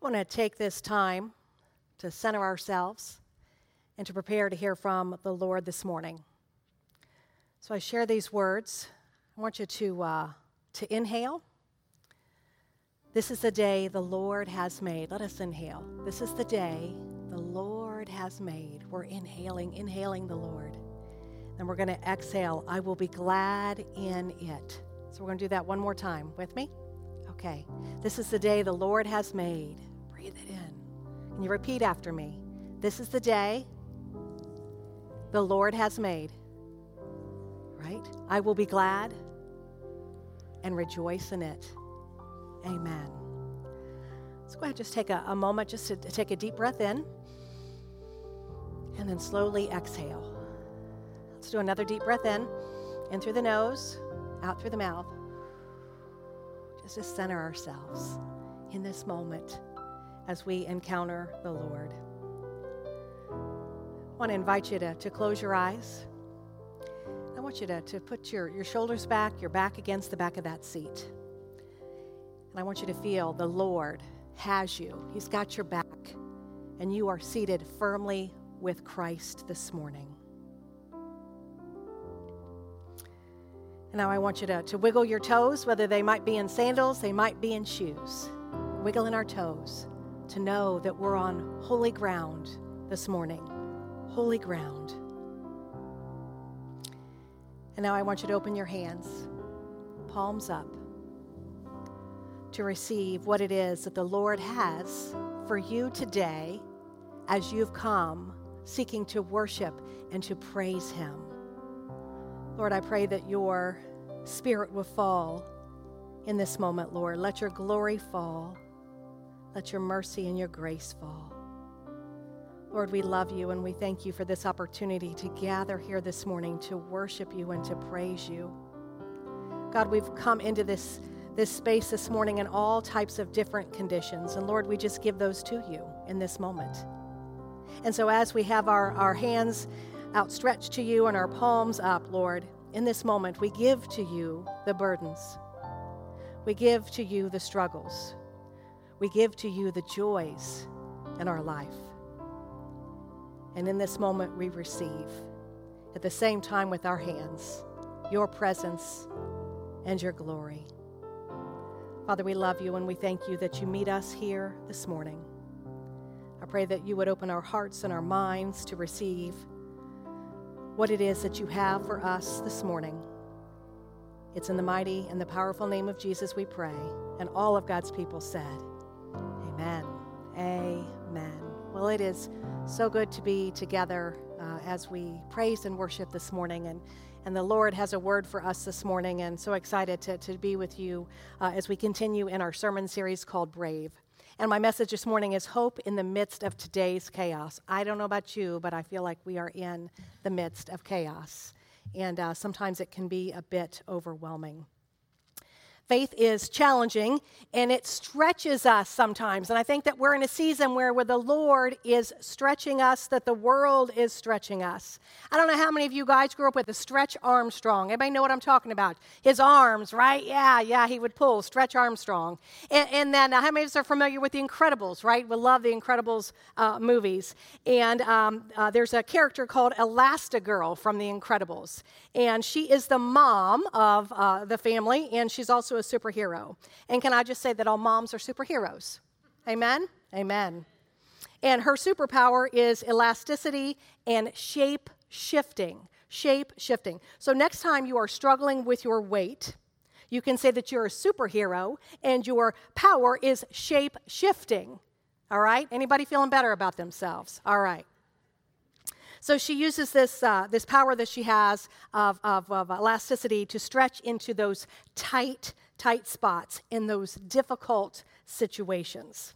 want to take this time to center ourselves and to prepare to hear from the Lord this morning. So I share these words. I want you to, uh, to inhale. This is the day the Lord has made. Let us inhale. This is the day the Lord has made. We're inhaling, inhaling the Lord. Then we're going to exhale. I will be glad in it. So we're going to do that one more time. With me? Okay. This is the day the Lord has made. Breathe it in. And you repeat after me. This is the day the Lord has made. Right? I will be glad and rejoice in it. Amen. Let's go ahead and just take a, a moment just to, to take a deep breath in and then slowly exhale. Let's do another deep breath in, in through the nose, out through the mouth. Just to center ourselves in this moment as we encounter the Lord. I want to invite you to, to close your eyes. I want you to, to put your, your shoulders back, your back against the back of that seat. And I want you to feel the Lord has you. He's got your back, and you are seated firmly with Christ this morning. And now I want you to, to wiggle your toes, whether they might be in sandals, they might be in shoes. Wiggling our toes to know that we're on holy ground this morning. Holy ground. And now I want you to open your hands, palms up, to receive what it is that the Lord has for you today as you've come seeking to worship and to praise Him. Lord, I pray that your spirit will fall in this moment, Lord. Let your glory fall. Let your mercy and your grace fall. Lord, we love you and we thank you for this opportunity to gather here this morning to worship you and to praise you. God, we've come into this, this space this morning in all types of different conditions. And Lord, we just give those to you in this moment. And so as we have our, our hands outstretched to you and our palms up, Lord, in this moment, we give to you the burdens. We give to you the struggles. We give to you the joys in our life. And in this moment, we receive at the same time with our hands your presence and your glory. Father, we love you and we thank you that you meet us here this morning. I pray that you would open our hearts and our minds to receive what it is that you have for us this morning. It's in the mighty and the powerful name of Jesus we pray. And all of God's people said, Well, it is so good to be together uh, as we praise and worship this morning. And, and the Lord has a word for us this morning, and so excited to, to be with you uh, as we continue in our sermon series called Brave. And my message this morning is hope in the midst of today's chaos. I don't know about you, but I feel like we are in the midst of chaos. And uh, sometimes it can be a bit overwhelming. Faith is challenging and it stretches us sometimes. And I think that we're in a season where, where the Lord is stretching us, that the world is stretching us. I don't know how many of you guys grew up with the Stretch Armstrong. Anybody know what I'm talking about? His arms, right? Yeah, yeah, he would pull Stretch Armstrong. And, and then uh, how many of us are familiar with The Incredibles, right? We love The Incredibles uh, movies. And um, uh, there's a character called Elastigirl from The Incredibles. And she is the mom of uh, the family, and she's also a superhero. And can I just say that all moms are superheroes? Amen? Amen. And her superpower is elasticity and shape shifting. Shape shifting. So next time you are struggling with your weight, you can say that you're a superhero and your power is shape shifting. All right? Anybody feeling better about themselves? All right. So she uses this, uh, this power that she has of, of, of elasticity to stretch into those tight, tight spots in those difficult situations.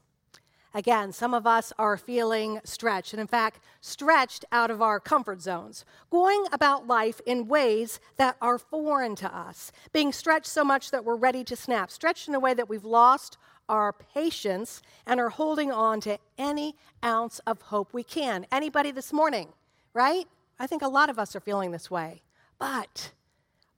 Again, some of us are feeling stretched, and in fact, stretched out of our comfort zones, going about life in ways that are foreign to us, being stretched so much that we're ready to snap, stretched in a way that we've lost our patience and are holding on to any ounce of hope we can. Anybody this morning, right? I think a lot of us are feeling this way. But,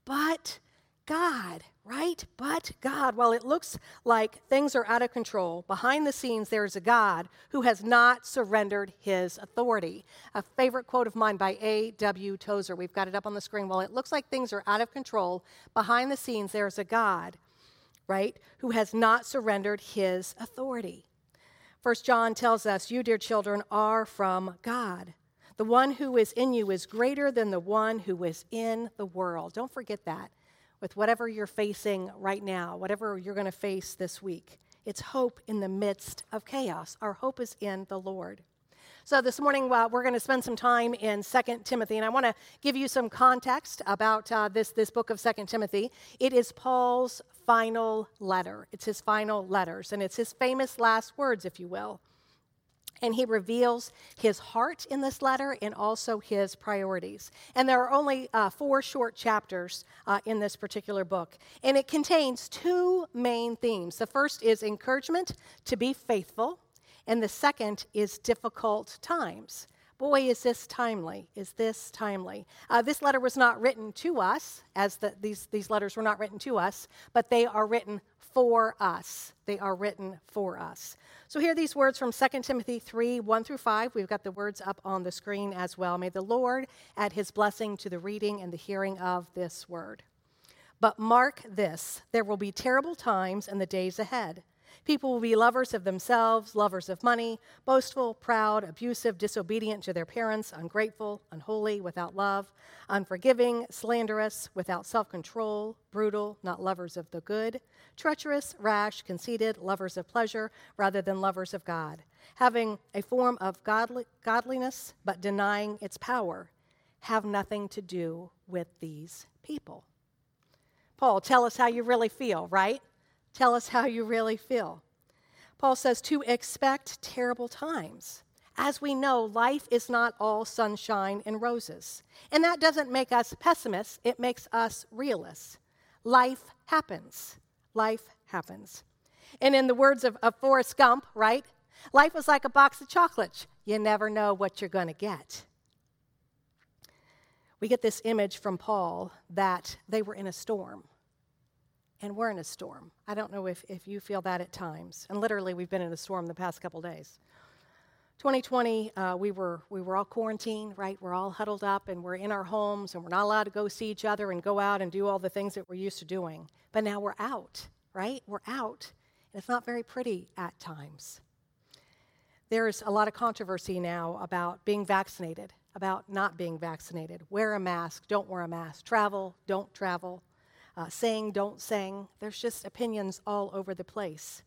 but God right? But God, while it looks like things are out of control, behind the scenes there's a God who has not surrendered his authority. A favorite quote of mine by A.W. Tozer, we've got it up on the screen. While it looks like things are out of control, behind the scenes there's a God, right, who has not surrendered his authority. First John tells us, You, dear children, are from God. The one who is in you is greater than the one who is in the world. Don't forget that with whatever you're facing right now, whatever you're going to face this week. It's hope in the midst of chaos. Our hope is in the Lord. So, this morning uh, we're going to spend some time in 2 Timothy, and I want to give you some context about uh, this, this book of 2 Timothy. It is Paul's final letter, it's his final letters, and it's his famous last words, if you will. And he reveals his heart in this letter and also his priorities. And there are only uh, four short chapters uh, in this particular book. And it contains two main themes. The first is encouragement to be faithful, and the second is difficult times. Boy, is this timely. Is this timely? Uh, this letter was not written to us, as the, these, these letters were not written to us, but they are written for us. They are written for us. So, hear these words from 2 Timothy 3 1 through 5. We've got the words up on the screen as well. May the Lord add his blessing to the reading and the hearing of this word. But mark this there will be terrible times in the days ahead. People will be lovers of themselves, lovers of money, boastful, proud, abusive, disobedient to their parents, ungrateful, unholy, without love, unforgiving, slanderous, without self control, brutal, not lovers of the good, treacherous, rash, conceited, lovers of pleasure rather than lovers of God, having a form of godly, godliness but denying its power, have nothing to do with these people. Paul, tell us how you really feel, right? Tell us how you really feel. Paul says to expect terrible times. As we know, life is not all sunshine and roses. And that doesn't make us pessimists, it makes us realists. Life happens. Life happens. And in the words of, of Forrest Gump, right? Life is like a box of chocolates. You never know what you're going to get. We get this image from Paul that they were in a storm and we're in a storm. I don't know if, if you feel that at times. And literally, we've been in a storm the past couple days. 2020, uh, we, were, we were all quarantined, right? We're all huddled up and we're in our homes and we're not allowed to go see each other and go out and do all the things that we're used to doing. But now we're out, right? We're out. And it's not very pretty at times. There's a lot of controversy now about being vaccinated, about not being vaccinated. Wear a mask, don't wear a mask. Travel, don't travel uh, saying, don't sing. There's just opinions all over the place.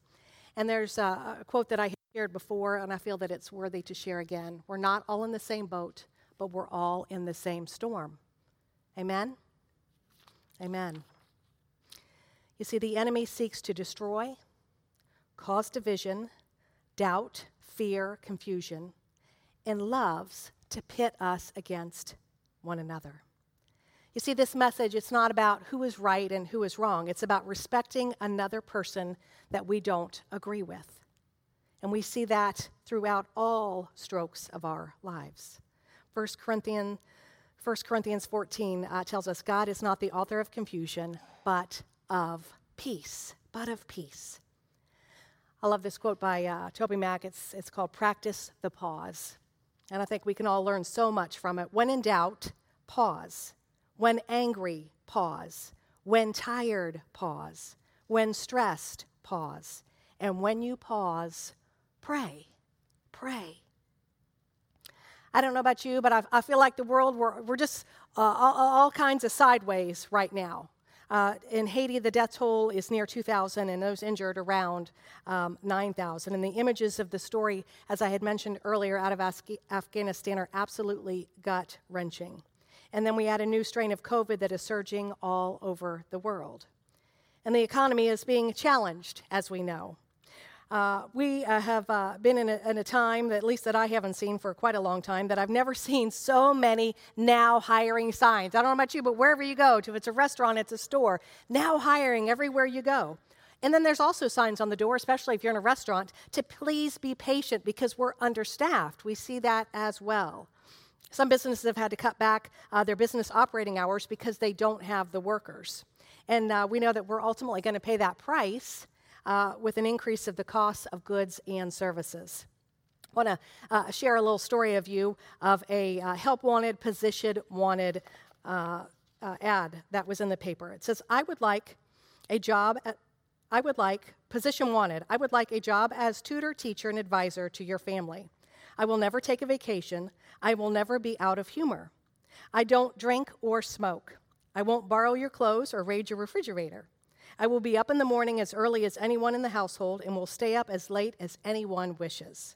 And there's a, a quote that I shared before, and I feel that it's worthy to share again. We're not all in the same boat, but we're all in the same storm. Amen? Amen. You see, the enemy seeks to destroy, cause division, doubt, fear, confusion, and loves to pit us against one another. You see, this message, it's not about who is right and who is wrong. It's about respecting another person that we don't agree with. And we see that throughout all strokes of our lives. 1 Corinthians, 1 Corinthians 14 uh, tells us God is not the author of confusion, but of peace. But of peace. I love this quote by uh, TobyMac. It's, it's called Practice the Pause. And I think we can all learn so much from it. When in doubt, pause. When angry, pause. When tired, pause. When stressed, pause. And when you pause, pray. Pray. I don't know about you, but I, I feel like the world, we're, we're just uh, all, all, kinds of sideways right now. Uh, in Haiti, the death toll is near 2,000, and those injured around um, 9,000. And the images of the story, as I had mentioned earlier, out of Afghanistan are absolutely gut wrenching. And then we add a new strain of COVID that is surging all over the world. And the economy is being challenged, as we know. Uh, we uh, have uh, been in a, in a, time, that, at least that I haven't seen for quite a long time, that I've never seen so many now hiring signs. I don't know about you, but wherever you go, if it's a restaurant, it's a store, now hiring everywhere you go. And then there's also signs on the door, especially if you're in a restaurant, to please be patient because we're understaffed. We see that as well. Some businesses have had to cut back uh, their business operating hours because they don't have the workers. And uh, we know that we're ultimately going to pay that price uh, with an increase of the costs of goods and services. I want to uh, share a little story of you of a uh, help wanted, position wanted uh, ad that was in the paper. It says, I would like a job at, I would like, position wanted, I would like a job as tutor, teacher, and advisor to your family. I will never take a vacation. I will never be out of humor. I don't drink or smoke. I won't borrow your clothes or raid your refrigerator. I will be up in the morning as early as anyone in the household and will stay up as late as anyone wishes.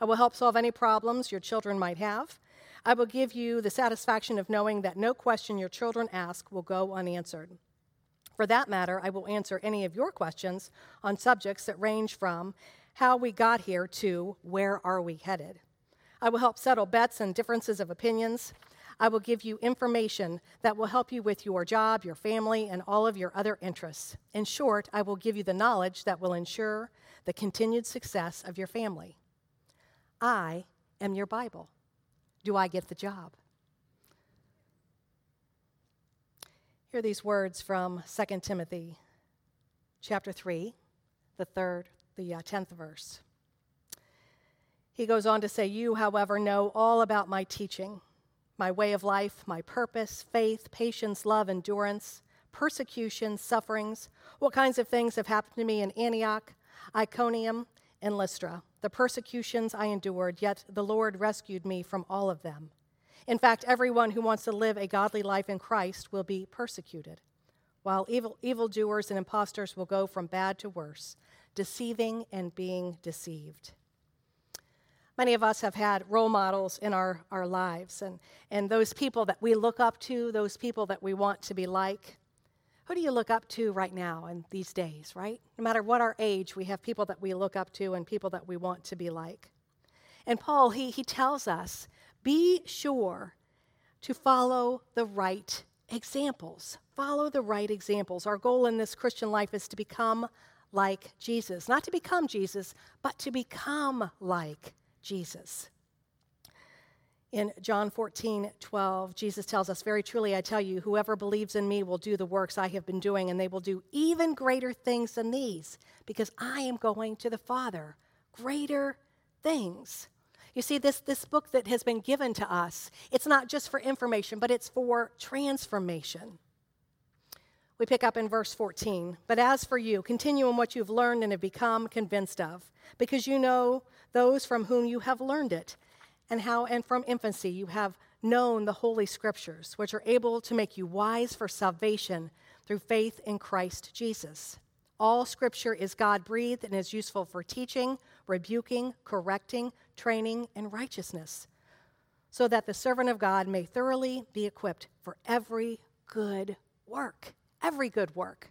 I will help solve any problems your children might have. I will give you the satisfaction of knowing that no question your children ask will go unanswered. For that matter, I will answer any of your questions on subjects that range from how we got here to where are we headed. I will help settle bets and differences of opinions. I will give you information that will help you with your job, your family, and all of your other interests. In short, I will give you the knowledge that will ensure the continued success of your family. I am your Bible. Do I get the job? Hear these words from 2 Timothy chapter 3, the third, the uh, 10th verse. He goes on to say, You, however, know all about my teaching, my way of life, my purpose, faith, patience, love, endurance, persecution, sufferings, what kinds of things have happened to me in Antioch, Iconium, and Lystra, the persecutions I endured, yet the Lord rescued me from all of them. In fact, everyone who wants to live a godly life in Christ will be persecuted, while evil, evildoers and impostors will go from bad to worse, deceiving and being deceived. Many of us have had role models in our, our lives, and, and those people that we look up to, those people that we want to be like. Who do you look up to right now in these days, right? No matter what our age, we have people that we look up to and people that we want to be like. And Paul, he, he tells us be sure to follow the right examples. Follow the right examples. Our goal in this Christian life is to become like Jesus. Not to become Jesus, but to become like Jesus. In John 14, 12, Jesus tells us, Very truly, I tell you, whoever believes in me will do the works I have been doing, and they will do even greater things than these, because I am going to the Father. Greater things. You see, this, this book that has been given to us, it's not just for information, but it's for transformation. We pick up in verse 14. But as for you, continue in what you've learned and have become convinced of, because you know those from whom you have learned it, and how, and from infancy, you have known the Holy Scriptures, which are able to make you wise for salvation through faith in Christ Jesus. All Scripture is God breathed and is useful for teaching, rebuking, correcting, training, and righteousness, so that the servant of God may thoroughly be equipped for every good work. Every good work.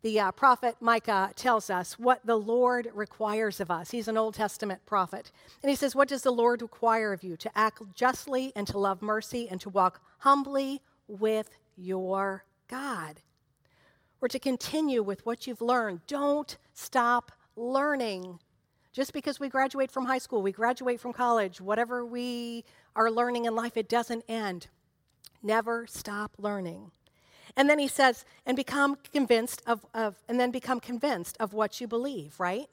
The uh, prophet Micah tells us what the Lord requires of us. He's an Old Testament prophet. And he says, What does the Lord require of you? To act justly and to love mercy and to walk humbly with your God. Or to continue with what you've learned. Don't stop learning. Just because we graduate from high school, we graduate from college, whatever we are learning in life, it doesn't end. Never stop learning. And then he says, and become convinced of, of, and then become convinced of what you believe, right?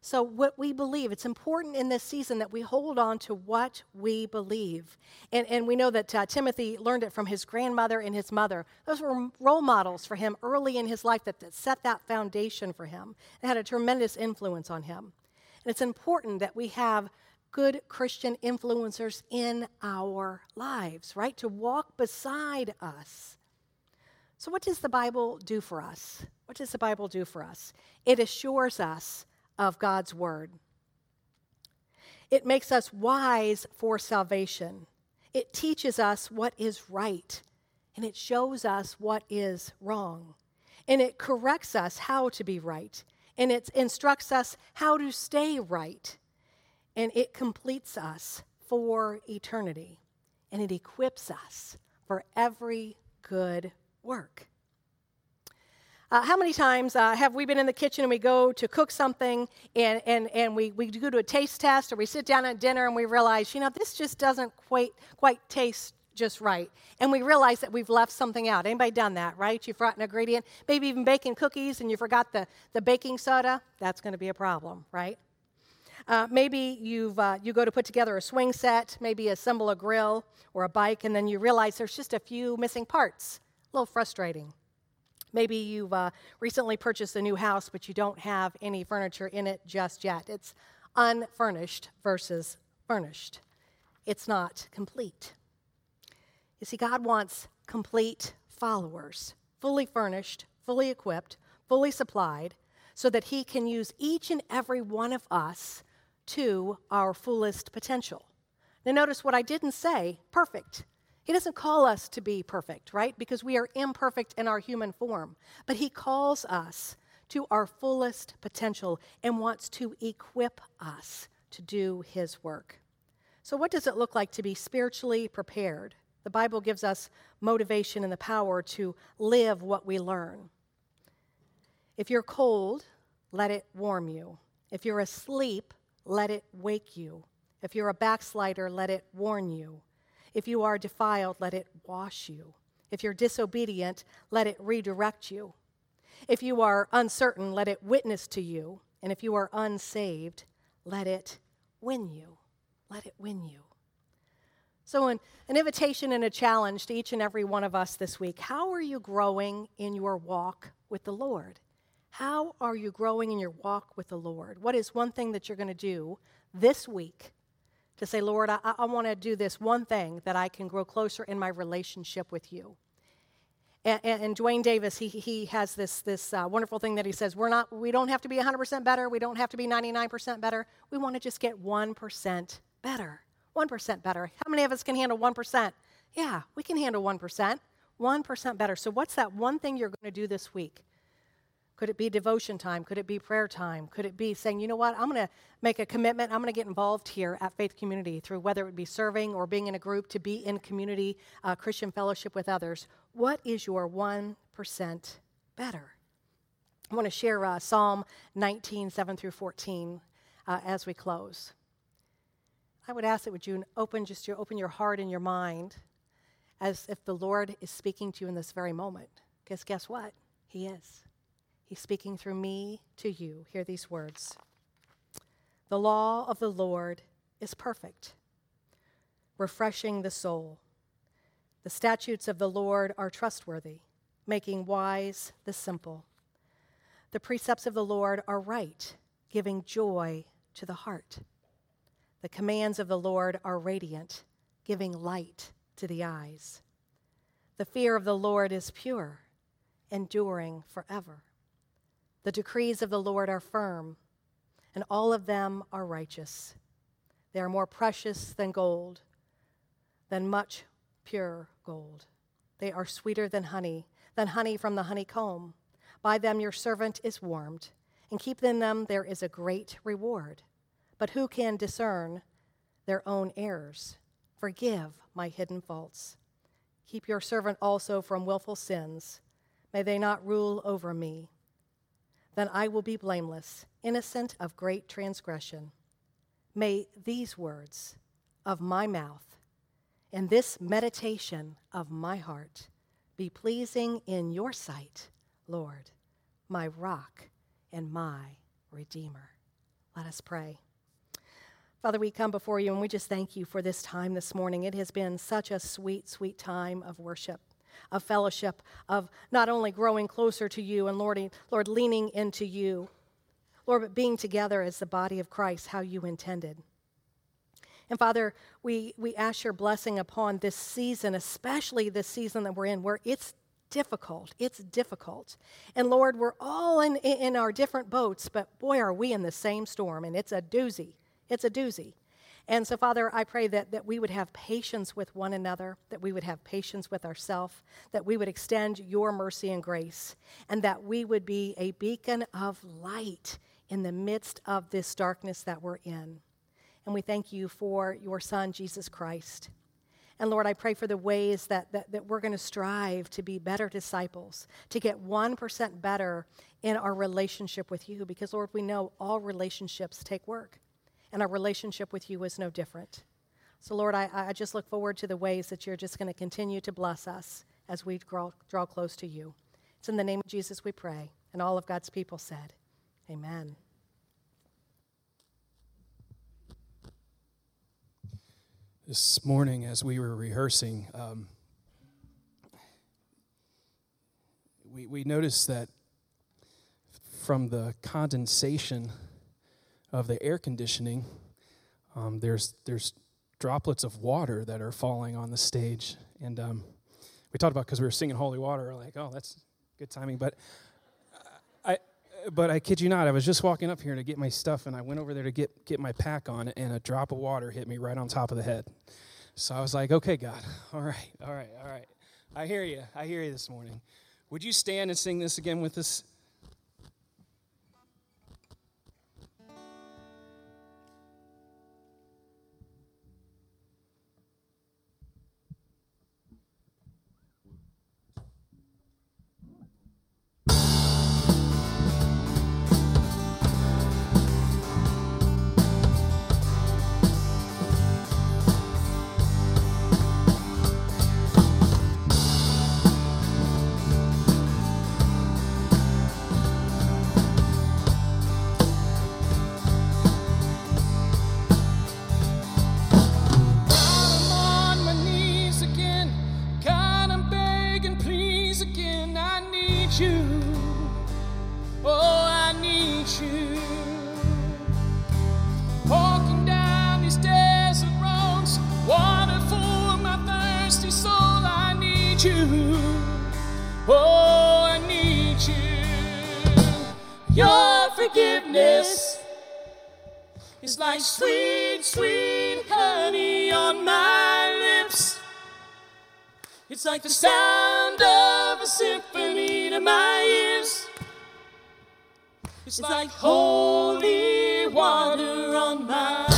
So, what we believe, it's important in this season that we hold on to what we believe. And, and we know that uh, Timothy learned it from his grandmother and his mother. Those were role models for him early in his life that, that set that foundation for him It had a tremendous influence on him. And it's important that we have good Christian influencers in our lives, right? To walk beside us. So, what does the Bible do for us? What does the Bible do for us? It assures us of God's word, it makes us wise for salvation, it teaches us what is right, and it shows us what is wrong, and it corrects us how to be right and it instructs us how to stay right. And it completes us for eternity. And it equips us for every good work. Uh, how many times uh, have we been in the kitchen and we go to cook something and, and, and we, we go to a taste test or we sit down at dinner and we realize, you know, this just doesn't quite, quite taste just right. And we realize that we've left something out. Anybody done that, right? You've forgotten an ingredient, maybe even baking cookies and you forgot the, the baking soda. That's going to be a problem, right? Uh, maybe you've, uh, you go to put together a swing set, maybe assemble a grill or a bike, and then you realize there's just a few missing parts. A little frustrating. Maybe you've uh, recently purchased a new house, but you don't have any furniture in it just yet. It's unfurnished versus furnished, it's not complete. You see, God wants complete followers, fully furnished, fully equipped, fully supplied, so that He can use each and every one of us to our fullest potential. Now, notice what I didn't say perfect. He doesn't call us to be perfect, right? Because we are imperfect in our human form. But He calls us to our fullest potential and wants to equip us to do His work. So, what does it look like to be spiritually prepared? The Bible gives us motivation and the power to live what we learn. If you're cold, let it warm you. If you're asleep, let it wake you. If you're a backslider, let it warn you. If you are defiled, let it wash you. If you're disobedient, let it redirect you. If you are uncertain, let it witness to you. And if you are unsaved, let it win you. Let it win you. So, an, an invitation and a challenge to each and every one of us this week how are you growing in your walk with the Lord? How are you growing in your walk with the Lord? What is one thing that you're going to do this week to say, Lord, I, I want to do this one thing that I can grow closer in my relationship with you? And, and, and Duane Davis, he, he has this, this uh, wonderful thing that he says, we're not, we don't have to be 100% better. We don't have to be 99% better. We want to just get 1% better. 1% better. How many of us can handle 1%? Yeah, we can handle 1%. 1% better. So, what's that one thing you're going to do this week? Could it be devotion time? Could it be prayer time? Could it be saying, you know what, I'm going to make a commitment. I'm going to get involved here at Faith Community through whether it would be serving or being in a group to be in community, uh, Christian fellowship with others. What is your 1% better? I want to share uh, Psalm 19, 7 through 14 uh, as we close. I would ask that would you open just your open your heart and your mind as if the Lord is speaking to you in this very moment. Because guess what? He is. He's speaking through me to you. Hear these words The law of the Lord is perfect, refreshing the soul. The statutes of the Lord are trustworthy, making wise the simple. The precepts of the Lord are right, giving joy to the heart. The commands of the Lord are radiant, giving light to the eyes. The fear of the Lord is pure, enduring forever. The decrees of the Lord are firm, and all of them are righteous. They are more precious than gold, than much pure gold. They are sweeter than honey, than honey from the honeycomb. By them your servant is warmed, and keep in them there is a great reward. But who can discern their own errors? Forgive my hidden faults. Keep your servant also from wilful sins. May they not rule over me then I will be blameless, innocent of great transgression. May these words of my mouth and this meditation of my heart be pleasing in your sight, Lord, my rock and my redeemer. Let us pray. Father, we come before you and we just thank you for this time this morning. It has been such a sweet, sweet time of worship of fellowship, of not only growing closer to you and Lord, Lord, leaning into you, Lord, but being together as the body of Christ, how you intended. And Father, we, we ask your blessing upon this season, especially this season that we're in, where it's difficult. It's difficult. And Lord, we're all in, in our different boats, but boy, are we in the same storm, and it's a doozy. It's a doozy. And so, Father, I pray that, that we would have patience with one another, that we would have patience with ourselves, that we would extend your mercy and grace, and that we would be a beacon of light in the midst of this darkness that we're in. And we thank you for your Son, Jesus Christ. And Lord, I pray for the ways that, that, that we're going to strive to be better disciples, to get 1% better in our relationship with you, because, Lord, we know all relationships take work and our relationship with you is no different. So, Lord, I, I just look forward to the ways that you're just going to continue to bless us as we draw, draw close to you. It's in the name of Jesus we pray. And all of God's people said, Amen. This morning, as we were rehearsing, um, we, we noticed that from the condensation of the air conditioning, um, there's, there's droplets of water that are falling on the stage. And um, we talked about because we were singing Holy Water, we're like, oh, that's good timing. But I, but I kid you not, I was just walking up here to get my stuff, and I went over there to get, get my pack on, and a drop of water hit me right on top of the head. So I was like, okay, God, all right, all right, all right. I hear you. I hear you this morning. Would you stand and sing this again with us? It's oh, like sweet, sweet honey on my lips. It's like the sound of a symphony to my ears. It's like holy water on my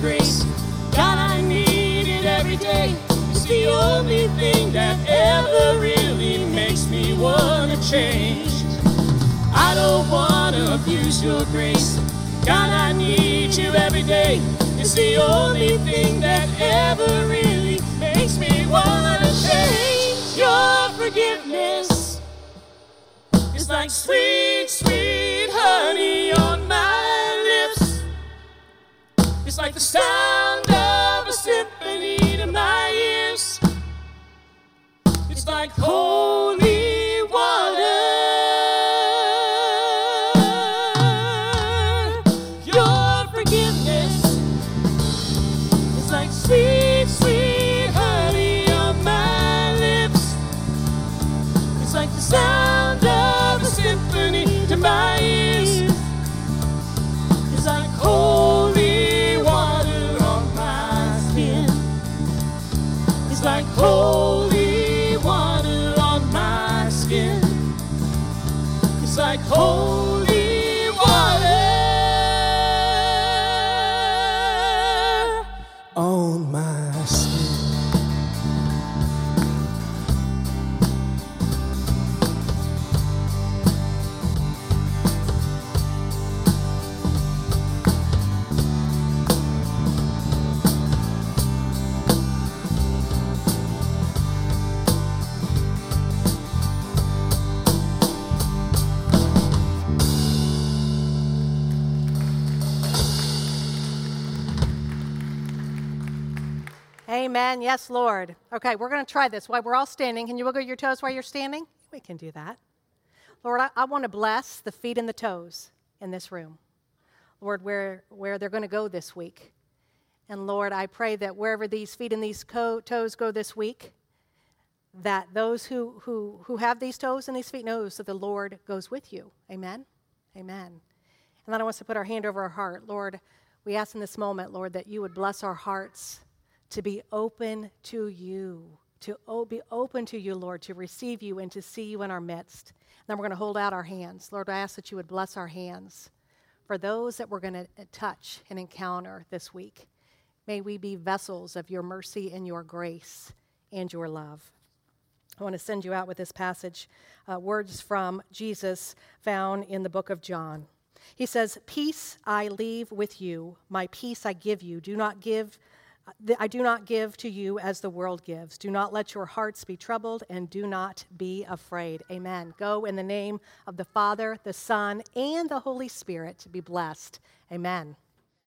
grace. God, I need it every day It's the only thing that ever really makes me want to change. I don't want to abuse your grace. God, I need you every day. It's the only thing that ever really makes me want to change. Your forgiveness is like sweet like the sound of a symphony to my ears. It's like Amen. Yes, Lord. Okay, we're going to try this. While we're all standing, can you wiggle your toes while you're standing? We can do that. Lord, I, I want to bless the feet and the toes in this room. Lord, where, where they're going to go this week. And Lord, I pray that wherever these feet and these co- toes go this week, that those who, who, who have these toes and these feet knows that the Lord goes with you. Amen. Amen. And then I want us to put our hand over our heart. Lord, we ask in this moment, Lord, that you would bless our hearts to be open to you, to o- be open to you, Lord, to receive you and to see you in our midst. Then we're going to hold out our hands. Lord, I ask that you would bless our hands for those that we're going to touch and encounter this week. May we be vessels of your mercy and your grace and your love. I want to send you out with this passage, uh, words from Jesus found in the book of John. He says, Peace I leave with you, my peace I give you. Do not give. I do not give to you as the world gives. Do not let your hearts be troubled and do not be afraid. Amen. Go in the name of the Father, the Son, and the Holy Spirit be blessed. Amen.